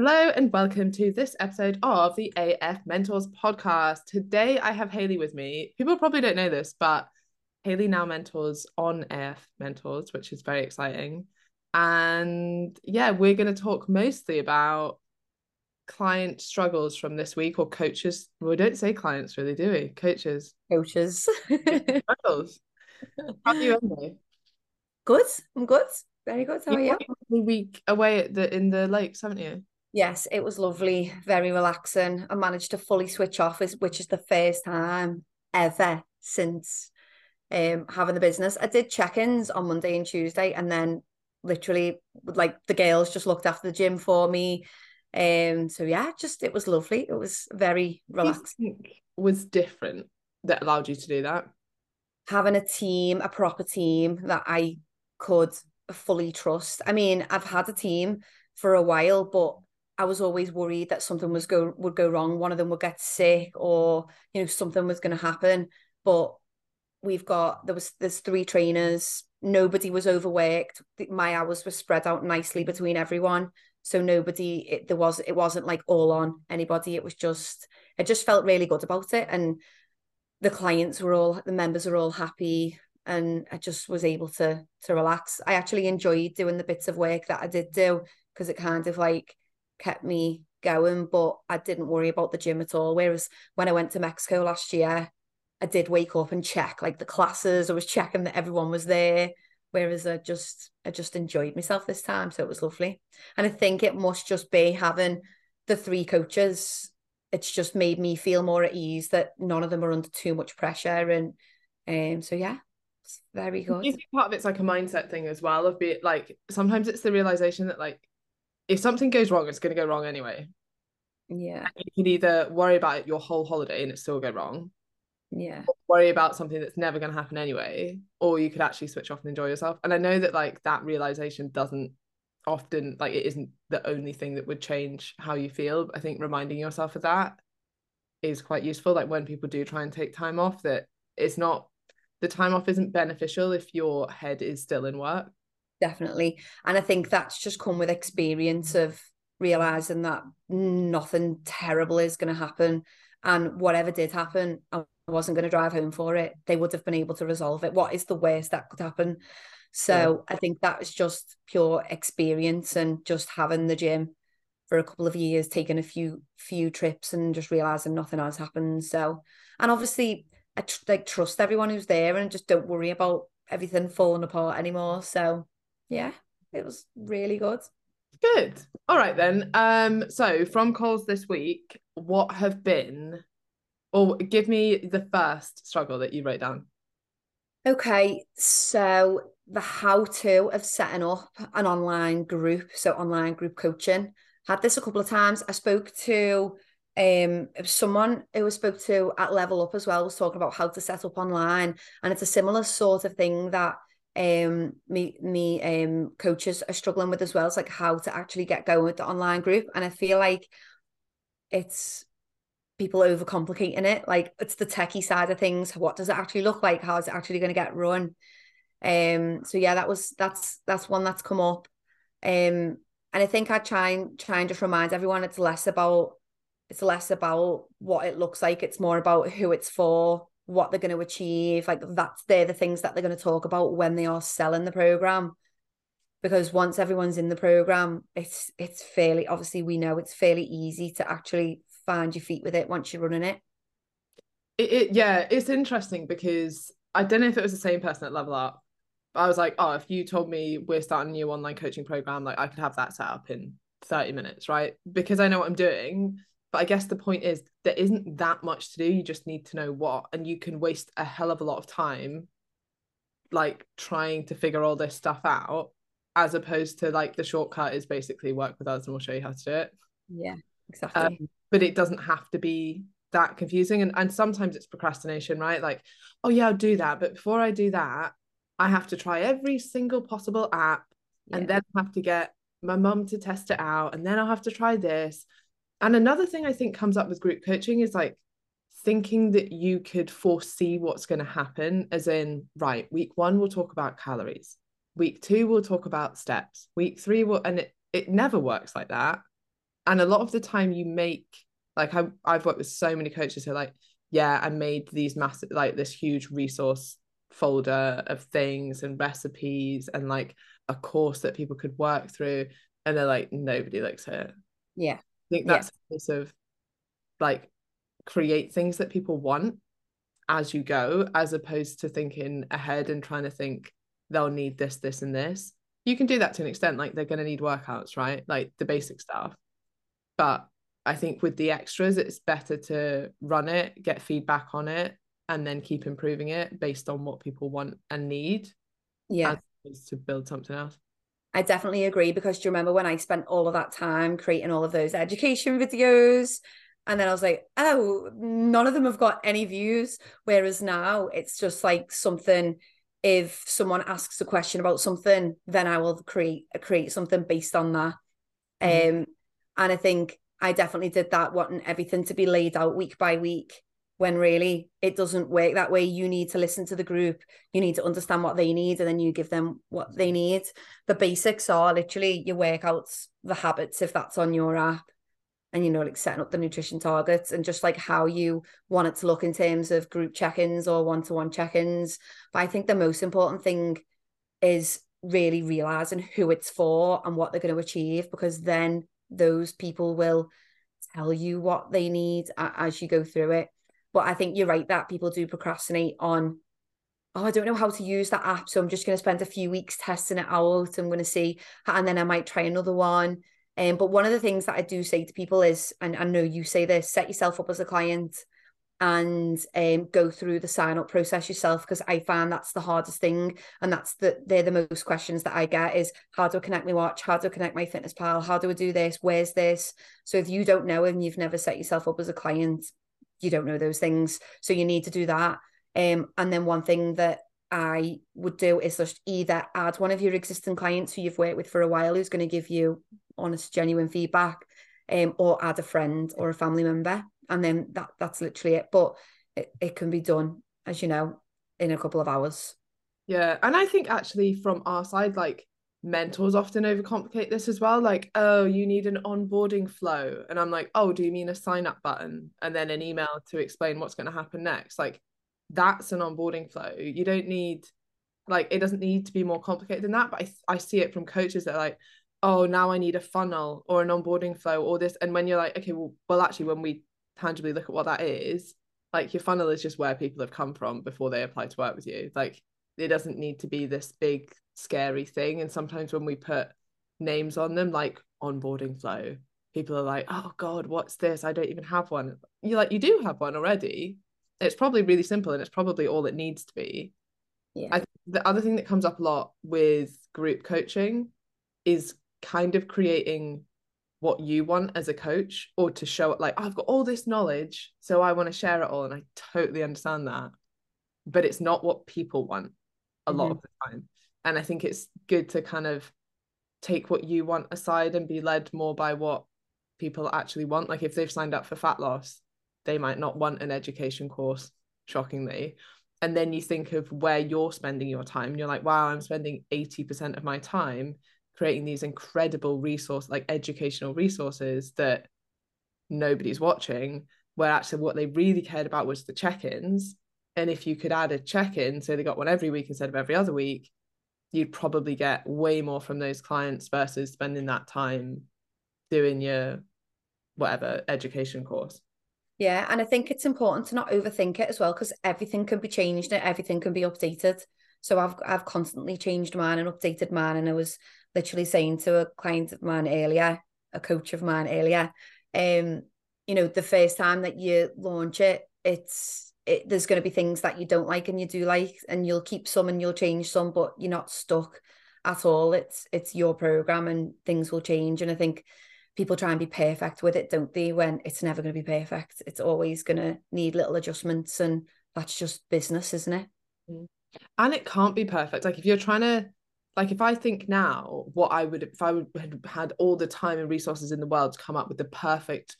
Hello and welcome to this episode of the AF Mentors podcast. Today I have Hayley with me. People probably don't know this, but Hayley now mentors on AF Mentors, which is very exciting. And yeah, we're going to talk mostly about client struggles from this week or coaches. We don't say clients really, do we? Coaches. Coaches. struggles. How are you anyway? Good. I'm good. Very good. How are you? A week away at the in the lakes, haven't you? Yes, it was lovely, very relaxing. I managed to fully switch off, which is the first time ever since um, having the business. I did check-ins on Monday and Tuesday, and then literally, like the girls just looked after the gym for me. Um, so yeah, just it was lovely. It was very relaxing. Was different that allowed you to do that. Having a team, a proper team that I could fully trust. I mean, I've had a team for a while, but I was always worried that something was go would go wrong. One of them would get sick, or you know something was going to happen. But we've got there was there's three trainers. Nobody was overworked. My hours were spread out nicely between everyone, so nobody it, there was it wasn't like all on anybody. It was just it just felt really good about it, and the clients were all the members are all happy and I just was able to to relax. I actually enjoyed doing the bits of work that I did do because it kind of like kept me going, but I didn't worry about the gym at all. Whereas when I went to Mexico last year, I did wake up and check like the classes. I was checking that everyone was there. Whereas I just I just enjoyed myself this time. So it was lovely. And I think it must just be having the three coaches. It's just made me feel more at ease that none of them are under too much pressure. And um so yeah, it's very good. You think part of it's like a mindset thing as well of being like sometimes it's the realization that like if something goes wrong, it's going to go wrong anyway. Yeah. And you can either worry about it your whole holiday and it still go wrong. Yeah. worry about something that's never going to happen anyway, or you could actually switch off and enjoy yourself. And I know that like that realization doesn't often like it isn't the only thing that would change how you feel. I think reminding yourself of that is quite useful. Like when people do try and take time off, that it's not the time off isn't beneficial if your head is still in work definitely. And I think that's just come with experience of realizing that nothing terrible is going to happen. And whatever did happen, I wasn't going to drive home for it. They would have been able to resolve it. What is the worst that could happen? So yeah. I think that was just pure experience and just having the gym for a couple of years, taking a few few trips and just realizing nothing has happened. So, and obviously, I tr- like trust everyone who's there and just don't worry about everything falling apart anymore. So yeah, it was really good. Good. All right then. Um, so from calls this week, what have been or give me the first struggle that you wrote down? Okay, so the how to of setting up an online group, so online group coaching. Had this a couple of times. I spoke to um someone who I spoke to at Level Up as well was talking about how to set up online, and it's a similar sort of thing that um me me um coaches are struggling with as well. It's like how to actually get going with the online group. And I feel like it's people overcomplicating it. Like it's the techie side of things. What does it actually look like? How is it actually going to get run? Um so yeah, that was that's that's one that's come up. Um and I think I try and try and just remind everyone it's less about it's less about what it looks like, it's more about who it's for what they're going to achieve like that's they're the things that they're going to talk about when they are selling the program. Because once everyone's in the program it's it's fairly obviously we know it's fairly easy to actually find your feet with it once you're running it. It, it yeah it's interesting because i don't know if it was the same person at level up but i was like oh if you told me we're starting a new online coaching program like i could have that set up in 30 minutes right? Because i know what i'm doing but I guess the point is there isn't that much to do. You just need to know what, and you can waste a hell of a lot of time like trying to figure all this stuff out, as opposed to like the shortcut is basically work with us and we'll show you how to do it. Yeah, exactly. Um, but it doesn't have to be that confusing. And and sometimes it's procrastination, right? Like, oh yeah, I'll do that. But before I do that, I have to try every single possible app yeah. and then have to get my mum to test it out. And then I'll have to try this and another thing I think comes up with group coaching is like thinking that you could foresee what's going to happen, as in, right, week one, we'll talk about calories. Week two, we'll talk about steps. Week three, will, and it, it never works like that. and a lot of the time you make like I, I've worked with so many coaches who are like, yeah, I made these massive like this huge resource folder of things and recipes and like a course that people could work through and they're like nobody looks at it yeah think that's yeah. a case of like create things that people want as you go as opposed to thinking ahead and trying to think they'll need this this and this. You can do that to an extent like they're going to need workouts right? Like the basic stuff. But i think with the extras it's better to run it get feedback on it and then keep improving it based on what people want and need yeah. to build something else I definitely agree because do you remember when I spent all of that time creating all of those education videos and then I was like, oh, none of them have got any views. Whereas now it's just like something. If someone asks a question about something, then I will create create something based on that. Mm-hmm. Um, and I think I definitely did that, wanting everything to be laid out week by week. When really it doesn't work that way. You need to listen to the group. You need to understand what they need, and then you give them what they mm-hmm. need. The basics are literally your workouts, the habits, if that's on your app and you know like setting up the nutrition targets and just like how you want it to look in terms of group check-ins or one-to-one check-ins but i think the most important thing is really realizing who it's for and what they're going to achieve because then those people will tell you what they need as you go through it but i think you're right that people do procrastinate on oh i don't know how to use that app so i'm just going to spend a few weeks testing it out. I'm going to see and then i might try another one. Um, but one of the things that I do say to people is, and I know you say this, set yourself up as a client and um, go through the sign up process yourself because I find that's the hardest thing and that's the they're the most questions that I get is how do I connect my watch? How do I connect my fitness pal? How do I do this? Where's this? So if you don't know and you've never set yourself up as a client you don't know those things so you need to do that um, and then one thing that I would do is just either add one of your existing clients who you've worked with for a while who's going to give you honest, genuine feedback, um, or add a friend or a family member. And then that that's literally it. But it, it can be done, as you know, in a couple of hours. Yeah. And I think actually from our side, like mentors often overcomplicate this as well. Like, oh, you need an onboarding flow. And I'm like, oh, do you mean a sign up button and then an email to explain what's going to happen next? Like, that's an onboarding flow. You don't need like it doesn't need to be more complicated than that. But I I see it from coaches that like, oh, now I need a funnel or an onboarding flow or this. And when you're like, okay, well, well, actually, when we tangibly look at what that is, like your funnel is just where people have come from before they apply to work with you. Like it doesn't need to be this big scary thing. And sometimes when we put names on them, like onboarding flow, people are like, oh God, what's this? I don't even have one. You're like, you do have one already it's probably really simple and it's probably all it needs to be yeah I, the other thing that comes up a lot with group coaching is kind of creating what you want as a coach or to show it like oh, I've got all this knowledge so I want to share it all and I totally understand that but it's not what people want a mm-hmm. lot of the time and I think it's good to kind of take what you want aside and be led more by what people actually want like if they've signed up for fat loss they might not want an education course, shockingly. And then you think of where you're spending your time. You're like, wow, I'm spending 80% of my time creating these incredible resource, like educational resources that nobody's watching, where actually what they really cared about was the check-ins. And if you could add a check-in, so they got one every week instead of every other week, you'd probably get way more from those clients versus spending that time doing your whatever education course. Yeah, and I think it's important to not overthink it as well because everything can be changed and everything can be updated. So I've I've constantly changed mine and updated mine, and I was literally saying to a client of mine earlier, a coach of mine earlier, um, you know, the first time that you launch it, it's it, there's going to be things that you don't like and you do like, and you'll keep some and you'll change some, but you're not stuck at all. It's it's your program and things will change, and I think people try and be perfect with it, don't they? When it's never going to be perfect. It's always going to need little adjustments, and that's just business, isn't it? Mm. And it can't be perfect. Like if you're trying to, like if I think now, what I would if I would had had all the time and resources in the world to come up with the perfect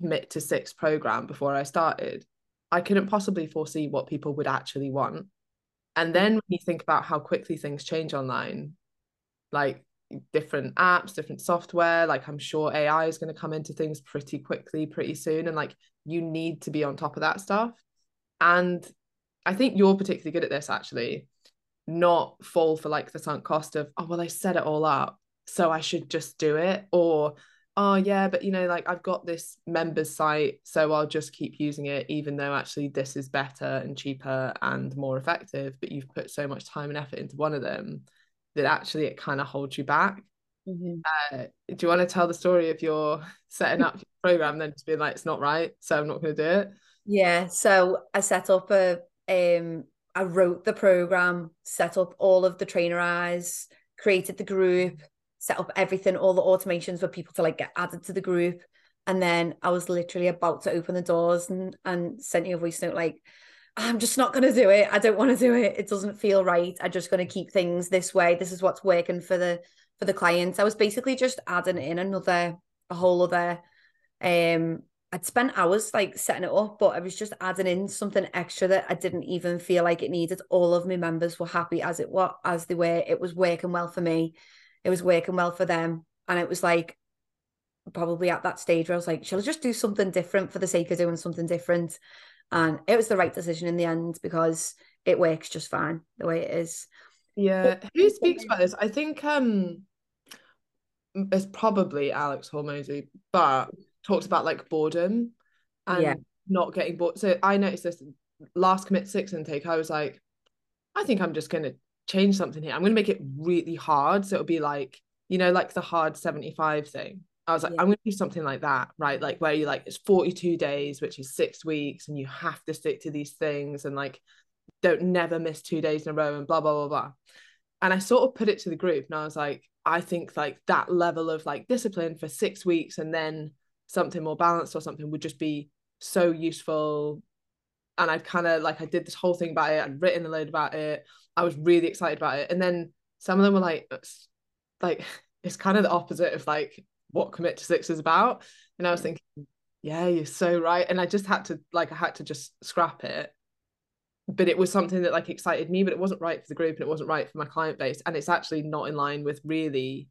commit to six program before I started, I couldn't possibly foresee what people would actually want. And mm. then when you think about how quickly things change online, like different apps, different software. Like I'm sure AI is going to come into things pretty quickly, pretty soon. And like you need to be on top of that stuff. And I think you're particularly good at this actually, not fall for like the sunk cost of, oh, well, I set it all up. So I should just do it. Or, oh, yeah, but you know, like I've got this members site. So I'll just keep using it, even though actually this is better and cheaper and more effective. But you've put so much time and effort into one of them that actually it kind of holds you back. Mm-hmm. Uh, do you want to tell the story of your setting up your program, then just being like, it's not right, so I'm not going to do it? Yeah. So I set up a, um, I wrote the program, set up all of the Trainerize, created the group, set up everything, all the automations for people to like get added to the group. And then I was literally about to open the doors and, and sent you a voice note like, I'm just not going to do it. I don't want to do it. It doesn't feel right. I'm just going to keep things this way. This is what's working for the for the clients. I was basically just adding in another a whole other um I'd spent hours like setting it up, but I was just adding in something extra that I didn't even feel like it needed. All of my members were happy as it was as they were. It was working well for me. It was working well for them. And it was like probably at that stage where I was like, shall I just do something different for the sake of doing something different? And it was the right decision in the end because it works just fine the way it is. Yeah. Who speaks about this? I think um it's probably Alex Hormozi, but talks about like boredom and yeah. not getting bored. So I noticed this last commit six intake. I was like, I think I'm just gonna change something here. I'm gonna make it really hard. So it'll be like, you know, like the hard 75 thing. I was like, yeah. I'm gonna do something like that, right? Like where you like it's 42 days, which is six weeks, and you have to stick to these things and like don't never miss two days in a row and blah blah blah blah. And I sort of put it to the group and I was like, I think like that level of like discipline for six weeks and then something more balanced or something would just be so useful. And I'd kind of like I did this whole thing about it, I'd written a load about it. I was really excited about it. And then some of them were like, like it's kind of the opposite of like what commit to six is about. And I was thinking, yeah, you're so right. And I just had to like I had to just scrap it. But it was something that like excited me, but it wasn't right for the group and it wasn't right for my client base. And it's actually not in line with really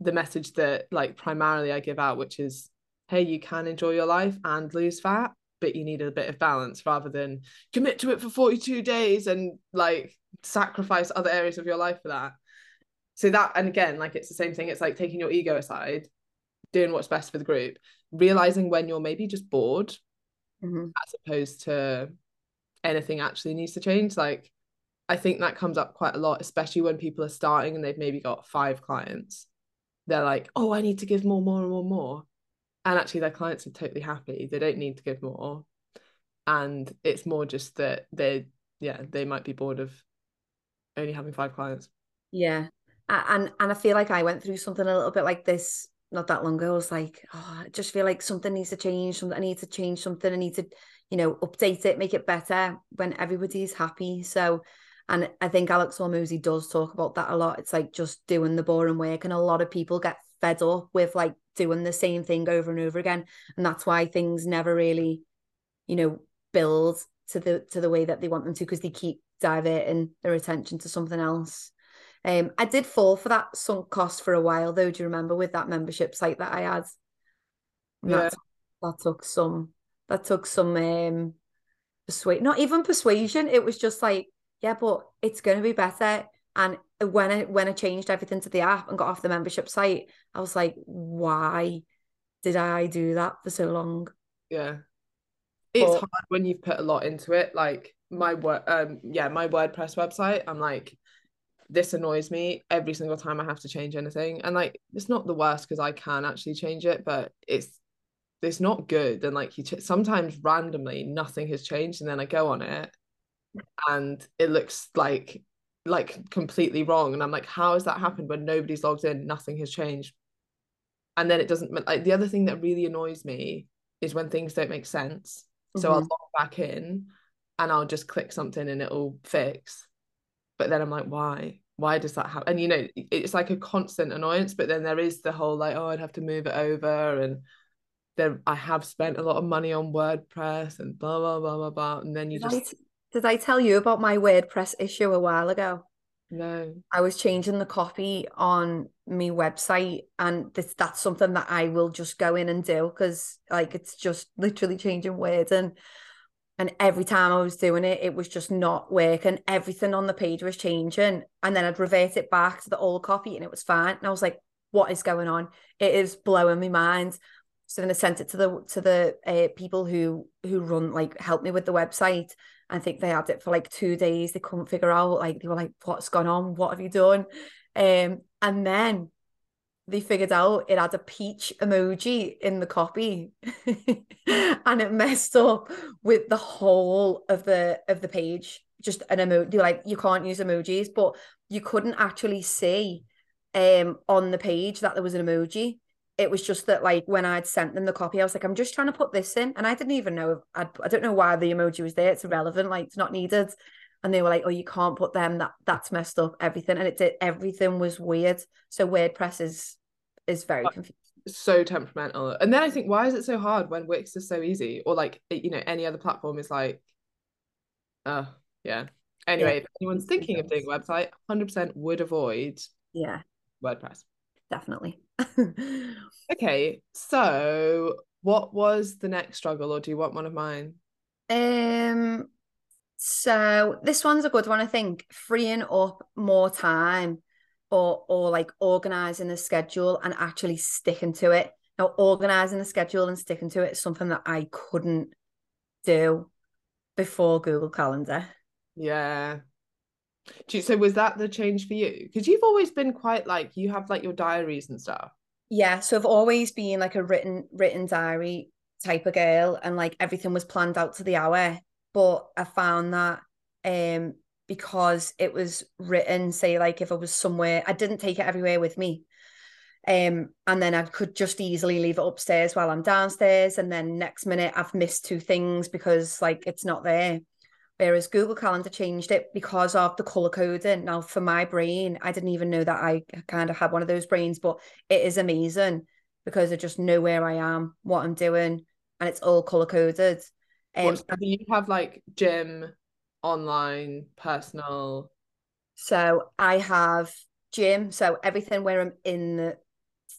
the message that like primarily I give out, which is, hey, you can enjoy your life and lose fat, but you need a bit of balance rather than commit to it for 42 days and like sacrifice other areas of your life for that. So that and again, like it's the same thing. It's like taking your ego aside doing what's best for the group, realizing when you're maybe just bored mm-hmm. as opposed to anything actually needs to change. Like, I think that comes up quite a lot, especially when people are starting and they've maybe got five clients. They're like, oh, I need to give more, more, and more, more. And actually, their clients are totally happy. They don't need to give more. And it's more just that they, yeah, they might be bored of only having five clients. Yeah. And and I feel like I went through something a little bit like this not that long ago, I was like, oh, I just feel like something needs to change. Something I need to change something. I need to, you know, update it, make it better when everybody's happy. So, and I think Alex Hormozi does talk about that a lot. It's like just doing the boring work, and a lot of people get fed up with like doing the same thing over and over again, and that's why things never really, you know, build to the to the way that they want them to because they keep diverting their attention to something else. Um, I did fall for that sunk cost for a while though. Do you remember with that membership site that I had? Yeah. That, that took some that took some um persuade not even persuasion. It was just like, yeah, but it's gonna be better. And when I when I changed everything to the app and got off the membership site, I was like, why did I do that for so long? Yeah. It's but, hard when you've put a lot into it. Like my word um yeah, my WordPress website, I'm like this annoys me every single time I have to change anything. And like, it's not the worst because I can actually change it, but it's it's not good. And like, you ch- sometimes randomly nothing has changed, and then I go on it, and it looks like like completely wrong. And I'm like, how has that happened when nobody's logged in? Nothing has changed. And then it doesn't like the other thing that really annoys me is when things don't make sense. So mm-hmm. I'll log back in and I'll just click something and it'll fix. But then I'm like, why? why does that happen? And you know, it's like a constant annoyance, but then there is the whole like, oh, I'd have to move it over and there I have spent a lot of money on WordPress and blah blah blah blah blah. And then you just did I tell you about my WordPress issue a while ago? No. I was changing the copy on my website, and this, that's something that I will just go in and do because, like, it's just literally changing words. And and every time I was doing it, it was just not working. Everything on the page was changing, and then I'd revert it back to the old copy, and it was fine. And I was like, "What is going on? It is blowing my mind." So then I sent it to the to the uh, people who who run like help me with the website. I think they had it for like two days. They couldn't figure out like they were like, "What's gone on? What have you done?" Um, and then they figured out it had a peach emoji in the copy and it messed up with the whole of the of the page just an emoji like you can't use emojis but you couldn't actually see um on the page that there was an emoji it was just that like when I'd sent them the copy I was like I'm just trying to put this in and I didn't even know I'd, I don't know why the emoji was there it's irrelevant like it's not needed and they were like, "Oh, you can't put them. That that's messed up. Everything." And it did. Everything was weird. So WordPress is is very confusing. So temperamental. And then I think, why is it so hard when Wix is so easy? Or like, you know, any other platform is like, uh, yeah. Anyway, yeah. if anyone's thinking of doing a website, 100% would avoid yeah WordPress. Definitely. okay, so what was the next struggle, or do you want one of mine? Um, so this one's a good one, I think. Freeing up more time or or like organizing a schedule and actually sticking to it. Now, organizing the schedule and sticking to it is something that I couldn't do before Google Calendar. Yeah. So was that the change for you? Because you've always been quite like you have like your diaries and stuff. Yeah, so I've always been like a written written diary type of girl, and like everything was planned out to the hour. But I found that um because it was written, say, like if I was somewhere, I didn't take it everywhere with me. Um, and then I could just easily leave it upstairs while I'm downstairs. And then next minute I've missed two things because like it's not there. Whereas Google Calendar changed it because of the color coding. Now, for my brain, I didn't even know that I kind of had one of those brains, but it is amazing because I just know where I am, what I'm doing, and it's all color coded. Um, so you have like gym, online, personal? So I have gym. So everything where I'm in the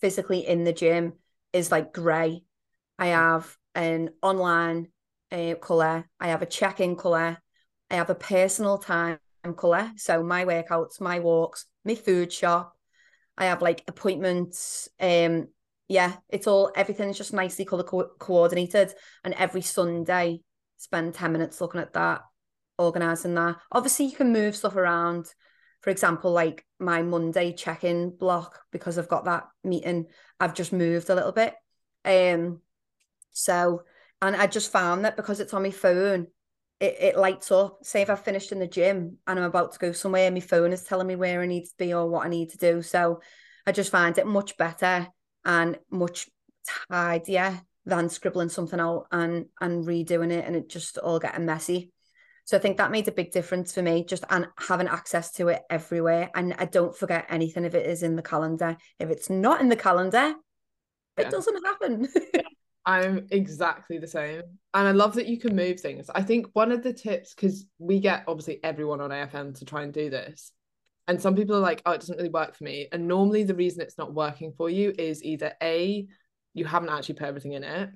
physically in the gym is like grey. I have an online uh, colour. I have a check-in colour. I have a personal time colour. So my workouts, my walks, my food shop. I have like appointments. Um, yeah, it's all everything's just nicely color co- coordinated. And every Sunday, spend ten minutes looking at that organizing that. Obviously, you can move stuff around. For example, like my Monday check-in block because I've got that meeting, I've just moved a little bit. Um, so and I just found that because it's on my phone, it, it lights up. Say if I've finished in the gym and I'm about to go somewhere, and my phone is telling me where I need to be or what I need to do. So I just find it much better and much tidier than scribbling something out and and redoing it and it just all getting messy. So I think that made a big difference for me, just and having access to it everywhere. And I don't forget anything if it is in the calendar. If it's not in the calendar, yeah. it doesn't happen. I'm exactly the same. And I love that you can move things. I think one of the tips, because we get obviously everyone on AFM to try and do this. And some people are like, oh, it doesn't really work for me. And normally the reason it's not working for you is either A, you haven't actually put everything in it,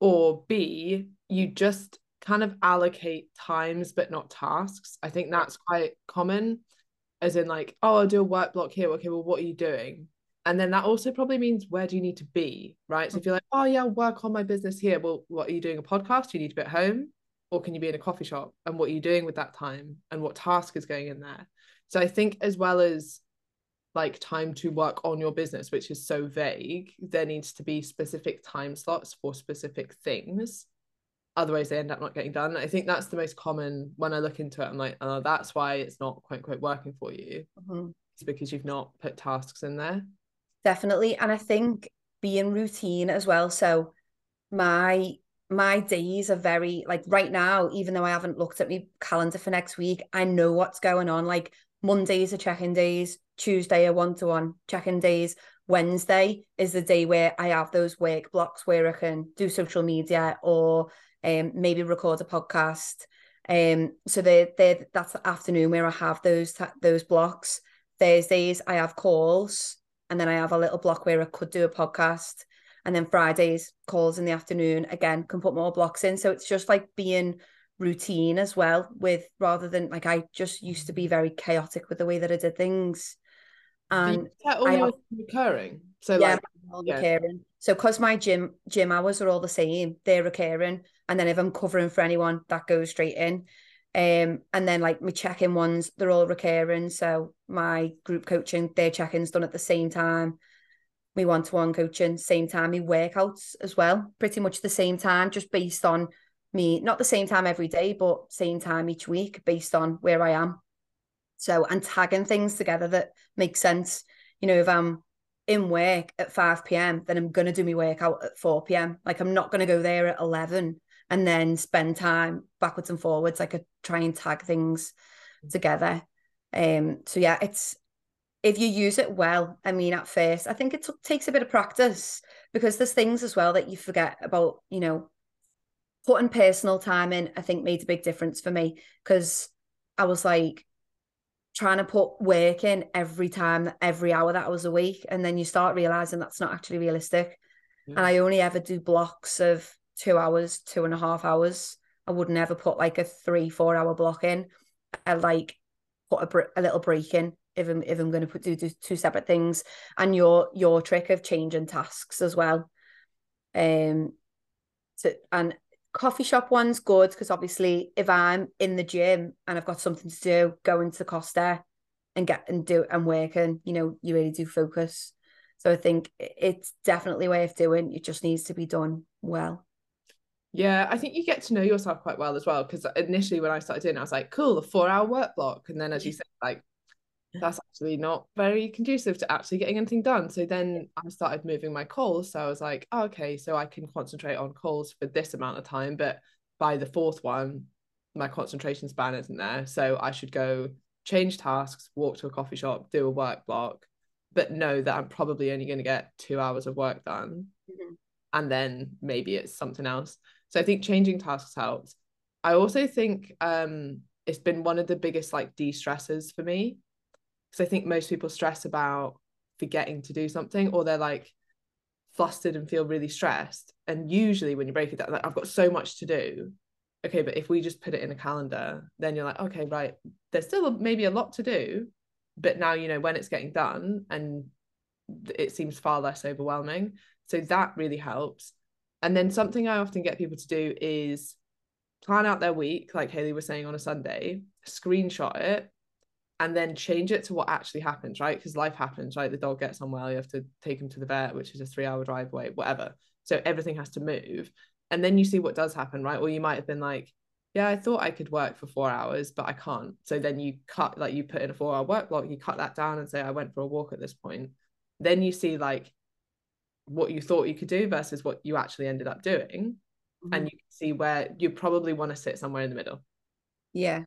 or B, you just kind of allocate times but not tasks. I think that's quite common, as in like, oh, I'll do a work block here. Okay, well, what are you doing? And then that also probably means where do you need to be, right? So if you're like, oh yeah, I'll work on my business here. Well, what are you doing? A podcast? Do you need to be at home? Or can you be in a coffee shop? And what are you doing with that time? And what task is going in there? So I think as well as like time to work on your business, which is so vague, there needs to be specific time slots for specific things otherwise they end up not getting done. I think that's the most common when I look into it. I'm like, oh, that's why it's not quite quite working for you. Mm-hmm. It's because you've not put tasks in there. Definitely, and I think being routine as well. So my my days are very like right now, even though I haven't looked at my calendar for next week, I know what's going on. Like Mondays are check-in days, Tuesday are one-to-one check-in days. Wednesday is the day where I have those work blocks where I can do social media or um, maybe record a podcast. Um, so they they that's the afternoon where I have those those blocks. Thursdays I have calls, and then I have a little block where I could do a podcast, and then Fridays calls in the afternoon. Again, can put more blocks in. So it's just like being routine as well. With rather than like I just used to be very chaotic with the way that I did things, and all I recurring. So yeah, like, all yeah. recurring. So because my gym gym hours are all the same, they're recurring. And then if I'm covering for anyone, that goes straight in. Um, and then like my check-in ones, they're all recurring. So my group coaching, their check-ins done at the same time. Me one-to-one coaching, same time. Me workouts as well, pretty much the same time, just based on me, not the same time every day, but same time each week based on where I am. So and tagging things together that make sense. You know, if I'm in work at 5 p.m., then I'm gonna do my workout at 4 p.m. Like I'm not gonna go there at 11 and then spend time backwards and forwards. Like I try and tag things together. Um, so yeah, it's if you use it well, I mean, at first, I think it t- takes a bit of practice because there's things as well that you forget about, you know, putting personal time in, I think made a big difference for me because I was like trying to put work in every time, every hour that I was awake. And then you start realizing that's not actually realistic. Yeah. And I only ever do blocks of two hours, two and a half hours. I would never put like a three, four hour block in. I like put a, br- a little break in if I'm if I'm going to do, do two separate things. And your your trick of changing tasks as well. Um, to and coffee shop one's good because obviously if I'm in the gym and I've got something to do, go into Costa and get and do and working, you know, you really do focus. So I think it's definitely a way of doing. It just needs to be done well. Yeah, I think you get to know yourself quite well as well. Because initially, when I started doing, it, I was like, "Cool, a four-hour work block," and then, as you said, like that's actually not very conducive to actually getting anything done. So then I started moving my calls. So I was like, oh, okay, so I can concentrate on calls for this amount of time, but by the fourth one, my concentration span isn't there. So I should go change tasks, walk to a coffee shop, do a work block, but know that I'm probably only going to get two hours of work done. Mm-hmm. And then maybe it's something else. So I think changing tasks helps. I also think um, it's been one of the biggest like de-stressors for me because I think most people stress about forgetting to do something or they're like flustered and feel really stressed. And usually when you break it down, like I've got so much to do. Okay, but if we just put it in a calendar, then you're like, okay, right, there's still maybe a lot to do, but now you know when it's getting done and it seems far less overwhelming. So that really helps. And then something I often get people to do is plan out their week, like Hayley was saying on a Sunday, screenshot it, and then change it to what actually happens, right? Because life happens, right? The dog gets unwell, you have to take him to the vet, which is a three hour drive away, whatever. So everything has to move. And then you see what does happen, right? Or you might have been like, yeah, I thought I could work for four hours, but I can't. So then you cut, like you put in a four hour work block, you cut that down and say, I went for a walk at this point. Then you see like what you thought you could do versus what you actually ended up doing. Mm-hmm. And you can see where you probably want to sit somewhere in the middle. Yeah.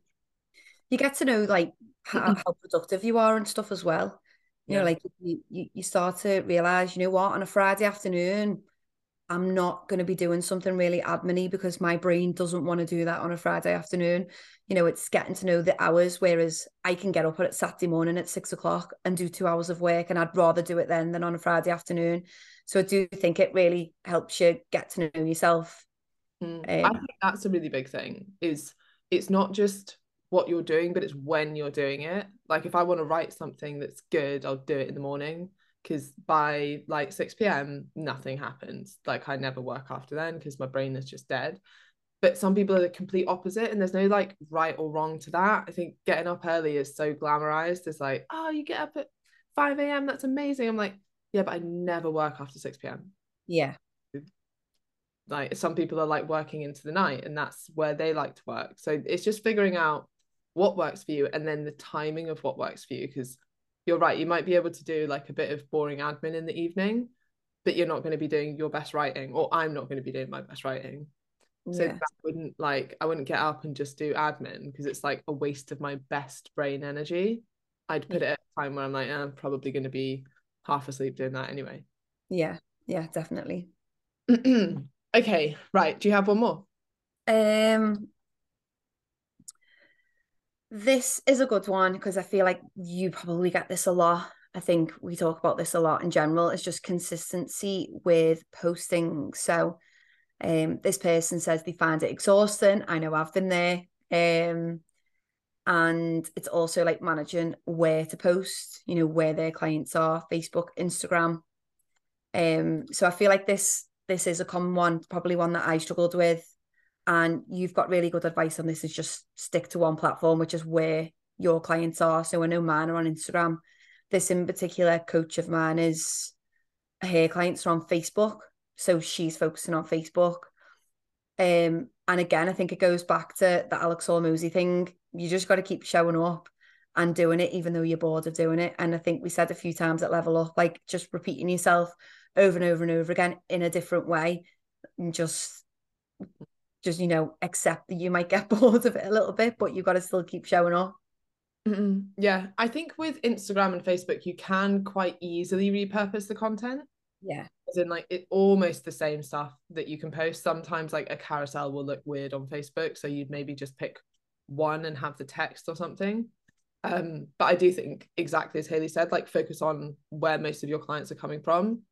You get to know like how, how productive you are and stuff as well. You yeah. know, like you, you, start to realize, you know what, on a Friday afternoon, I'm not going to be doing something really admin because my brain doesn't want to do that on a Friday afternoon. You know, it's getting to know the hours, whereas I can get up at Saturday morning at six o'clock and do two hours of work, and I'd rather do it then than on a Friday afternoon. So I do think it really helps you get to know yourself. Mm. Um, I think that's a really big thing. Is it's not just what you're doing, but it's when you're doing it. Like if I want to write something that's good, I'll do it in the morning because by like 6 p.m. nothing happens. Like I never work after then because my brain is just dead. But some people are the complete opposite, and there's no like right or wrong to that. I think getting up early is so glamorized. It's like, oh, you get up at 5 a.m. That's amazing. I'm like, yeah, but I never work after 6 p.m. Yeah. Like some people are like working into the night, and that's where they like to work. So it's just figuring out what works for you and then the timing of what works for you because you're right you might be able to do like a bit of boring admin in the evening but you're not going to be doing your best writing or i'm not going to be doing my best writing so yeah. that wouldn't like i wouldn't get up and just do admin because it's like a waste of my best brain energy i'd put it at a time where i'm like eh, i'm probably going to be half asleep doing that anyway yeah yeah definitely okay right do you have one more um This is a good one because I feel like you probably get this a lot. I think we talk about this a lot in general. It's just consistency with posting. So, um, this person says they find it exhausting. I know I've been there. Um, and it's also like managing where to post, you know, where their clients are, Facebook, Instagram. Um, so I feel like this this is a common one, probably one that I struggled with. And you've got really good advice on this is just stick to one platform, which is where your clients are. So I know mine are on Instagram. This in particular coach of mine is her clients are on Facebook. So she's focusing on Facebook. Um, and again, I think it goes back to the Alex Hormozi thing. You just got to keep showing up and doing it, even though you're bored of doing it. And I think we said a few times at Level Up, like just repeating yourself over and over and over again in a different way, and just, just you know, accept that you might get bored of it a little bit, but you've got to still keep showing up. Mm-hmm. Yeah, I think with Instagram and Facebook, you can quite easily repurpose the content. Yeah. As in like it almost the same stuff that you can post. Sometimes like a carousel will look weird on Facebook. So you'd maybe just pick one and have the text or something. Um, but I do think exactly as Hayley said, like focus on where most of your clients are coming from.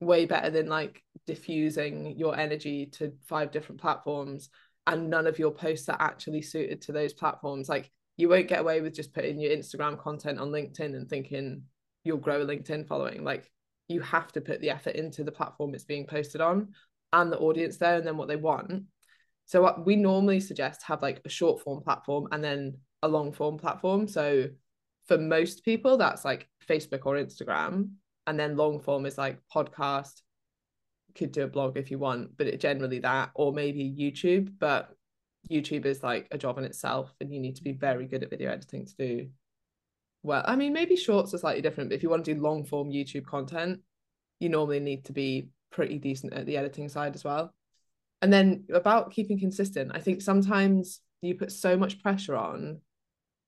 Way better than like diffusing your energy to five different platforms and none of your posts are actually suited to those platforms. Like you won't get away with just putting your Instagram content on LinkedIn and thinking you'll grow a LinkedIn following. Like you have to put the effort into the platform it's being posted on and the audience there and then what they want so what we normally suggest have like a short form platform and then a long form platform. So for most people that's like facebook or instagram. And then long form is like podcast. Could do a blog if you want but it generally that or maybe youtube. But youtube is like a job in itself and you need to be very good at video editing to do well. I mean maybe shorts are slightly different but if you want to do long form youtube content you normally need to be pretty decent at the editing side as well and then about keeping consistent i think sometimes you put so much pressure on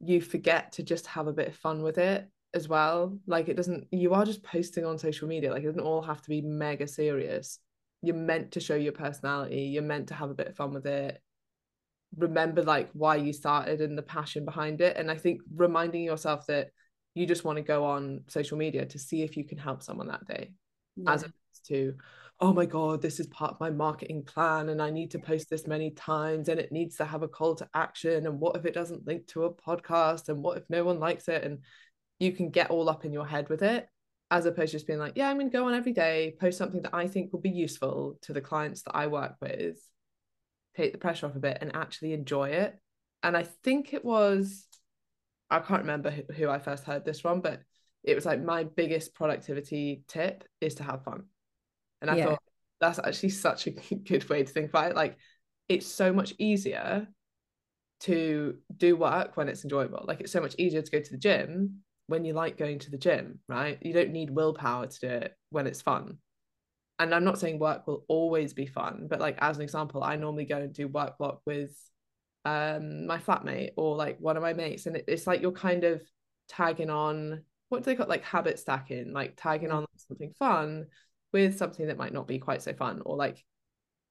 you forget to just have a bit of fun with it as well. Like it doesn't you are just posting on social media like it doesn't all have to be mega serious. You're meant to show your personality you're meant to have a bit of fun with it. Remember like why you started and the passion behind it. And i think reminding yourself that you just want to go on social media to see if you can help someone that day. Yeah. as opposed to oh my god this is part of my marketing plan and i need to post this many times and it needs to have a call to action and what if it doesn't link to a podcast and what if no one likes it and you can get all up in your head with it as opposed to just being like yeah i'm going to go on every day post something that i think will be useful to the clients that i work with take the pressure off a bit and actually enjoy it. And I think it was, I can't remember who, I first heard this from, but it was like my biggest productivity tip is to have fun. And I yeah. thought that's actually such a good way to think about it. Like it's so much easier to do work when it's enjoyable. Like it's so much easier to go to the gym when you like going to the gym, right? You don't need willpower to do it when it's fun and I'm not saying work will always be fun, but like as an example, I normally go and do work block with um my flatmate or like one of my mates, and it, it's like you're kind of tagging on what do they call like habit stacking, like tagging on something fun with something that might not be quite so fun, or like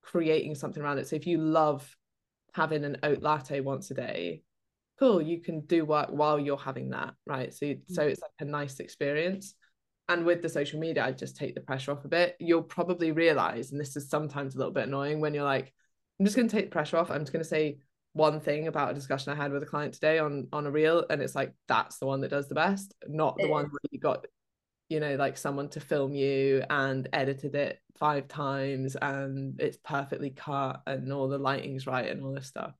creating something around it. So if you love having an oat latte once a day, cool, you can do work while you're having that, right? So mm-hmm. so it's like a nice experience and with the social media i just take the pressure off a bit you'll probably realize and this is sometimes a little bit annoying when you're like i'm just going to take the pressure off i'm just going to say one thing about a discussion i had with a client today on on a reel and it's like that's the one that does the best not the one where you got you know like someone to film you and edited it five times and it's perfectly cut and all the lighting's right and all this stuff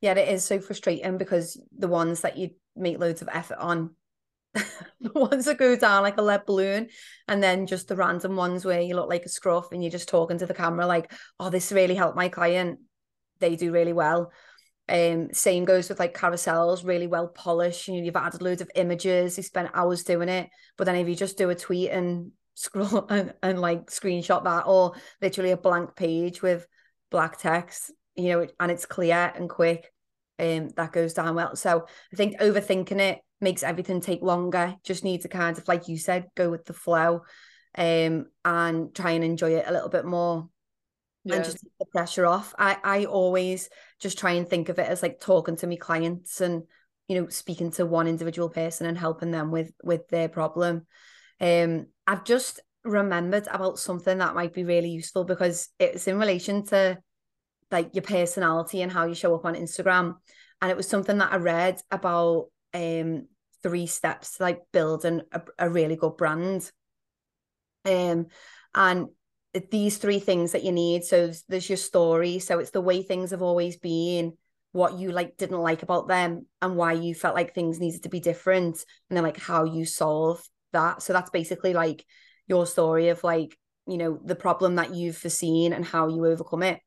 yeah it is so frustrating because the ones that you make loads of effort on the ones that go down like a lead balloon, and then just the random ones where you look like a scruff and you're just talking to the camera like, oh, this really helped my client. They do really well. Um, same goes with like carousels, really well polished. You know, you've added loads of images, you spent hours doing it. But then if you just do a tweet and scroll and, and like screenshot that, or literally a blank page with black text, you know, and it's clear and quick, um, that goes down well. So I think overthinking it makes everything take longer. Just need to kind of, like you said, go with the flow um, and try and enjoy it a little bit more. Yeah. And just take the pressure off. I, I always just try and think of it as like talking to my clients and you know speaking to one individual person and helping them with with their problem. Um i've just remembered about something that might be really useful because it's in relation to like your personality and how you show up on instagram. And it was something that i read about um three steps to like building a, a really good brand. Um and these three things that you need. So there's your story. So it's the way things have always been what you like didn't like about them and why you felt like things needed to be different. And then like how you solve that. So that's basically like your story of like you know the problem that you've foreseen and how you overcome it.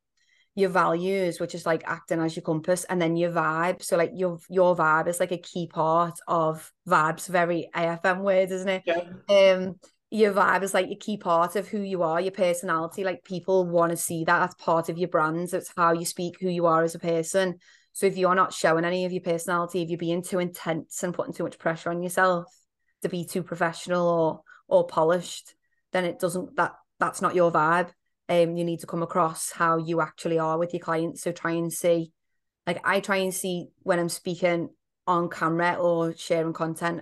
Your values which is like acting as your compass and then your vibe. So like your your vibe is like a key part of vibes. Very afm word isn't it? Yeah. um your vibe is like a key part of who you are your personality like people want to see that as part of your brand it's how you speak who you are as a person so if you're not showing any of your personality, if you're being too intense and putting too much pressure on yourself to be too professional or or polished, then it doesn't that that's not your vibe. Um, you need to come across how you actually are with your clients. So try and see, like I try and see when I'm speaking on camera or sharing content,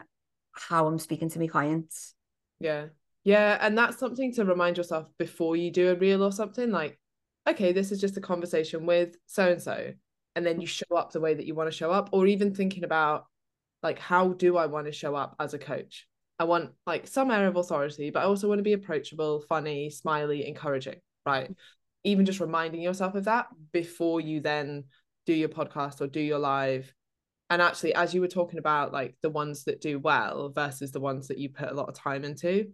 how I'm speaking to my clients. Yeah. Yeah. And that's something to remind yourself before you do a reel or something like, okay, this is just a conversation with so and so and then you show up the way that you want to show up or even thinking about like how do i want to show up as a coach i want like some air of authority but i also want to be approachable funny smiley encouraging right even just reminding yourself of that before you then do your podcast or do your live and actually as you were talking about like the ones that do well versus the ones that you put a lot of time into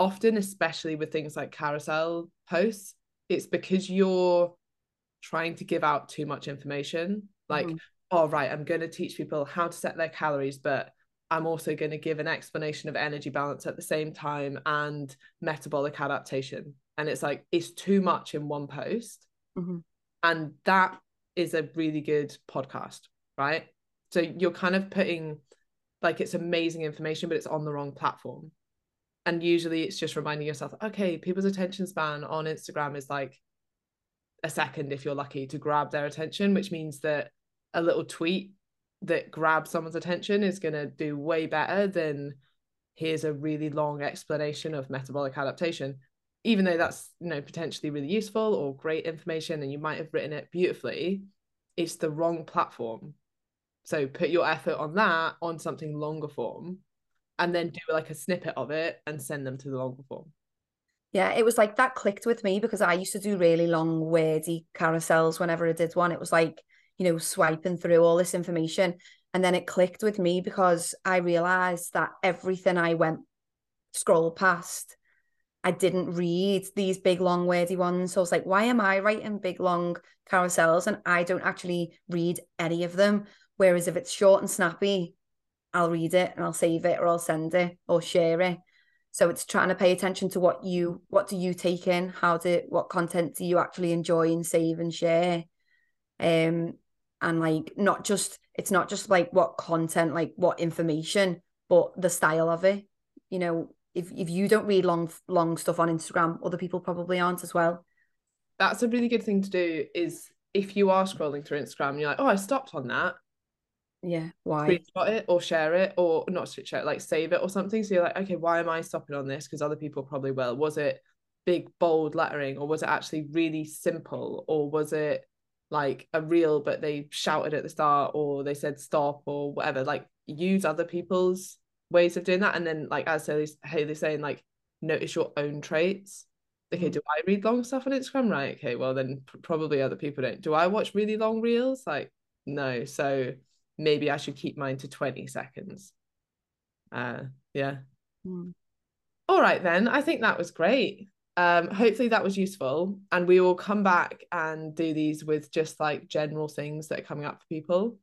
often especially with things like carousel posts it's because you're trying to give out too much information like mm. oh right i'm going to teach people how to set their calories but i'm also going to give an explanation of energy balance at the same time and metabolic adaptation and it's like it's too much in one post mm-hmm. and that is a really good podcast right so you're kind of putting like it's amazing information but it's on the wrong platform and usually it's just reminding yourself okay people's attention span on instagram is like a second if you're lucky to grab their attention, which means that a little tweet that grabs someone's attention is going to do way better than here's a really long explanation of metabolic adaptation even though that's you know potentially really useful or great information and you might have written it beautifully it's the wrong platform. So put your effort on that on something longer form and then do like a snippet of it and send them to the longer form yeah, it was like that clicked with me because I used to do really long, wordy carousels whenever I did one. It was like, you know, swiping through all this information. And then it clicked with me because I realized that everything I went scroll past, I didn't read these big, long, wordy ones. So I was like, why am I writing big, long carousels and I don't actually read any of them? Whereas if it's short and snappy, I'll read it and I'll save it or I'll send it or share it. So it's trying to pay attention to what you what do you take in? How do what content do you actually enjoy and save and share? Um and like not just it's not just like what content like what information but the style of it. You know if if you don't read long long stuff on instagram other people probably aren't as well. That's a really good thing to do is if you are scrolling through instagram and you're like oh i stopped on that yeah why? screenshot it or share it or not share it like save it or something. So you're like okay why am i stopping on this? Because other people probably will was it big bold lettering or was it actually really simple or was it like a reel but they shouted at the start or they said stop or whatever? Like use other people's ways of doing that. And then like as Hayley's saying like notice your own traits. Okay mm. do I read long stuff on Instagram? Right okay well then probably other people don't. Do I watch really long reels? Like no. So maybe I should keep mine to 20 seconds. Uh, yeah. Mm. All right, then. I think that was great. Um, hopefully that was useful. And we will come back and do these with just like general things that are coming up for people.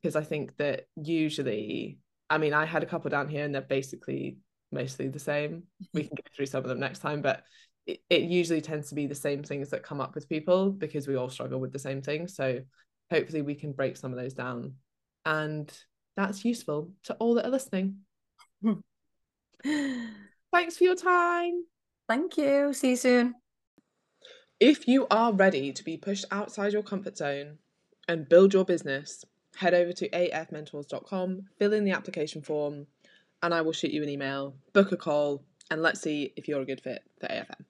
Because I think that usually, I mean, I had a couple down here and they're basically mostly the same. We can go through some of them next time, but it, it usually tends to be the same things that come up with people because we all struggle with the same things. So hopefully we can break some of those down and that's useful to all that are listening. Thanks for your time. Thank you. See you soon. If you are ready to be pushed outside your comfort zone and build your business, head over to afmentors.com, fill in the application form, and I will shoot you an email, book a call, and let's see if you're a good fit for AFM.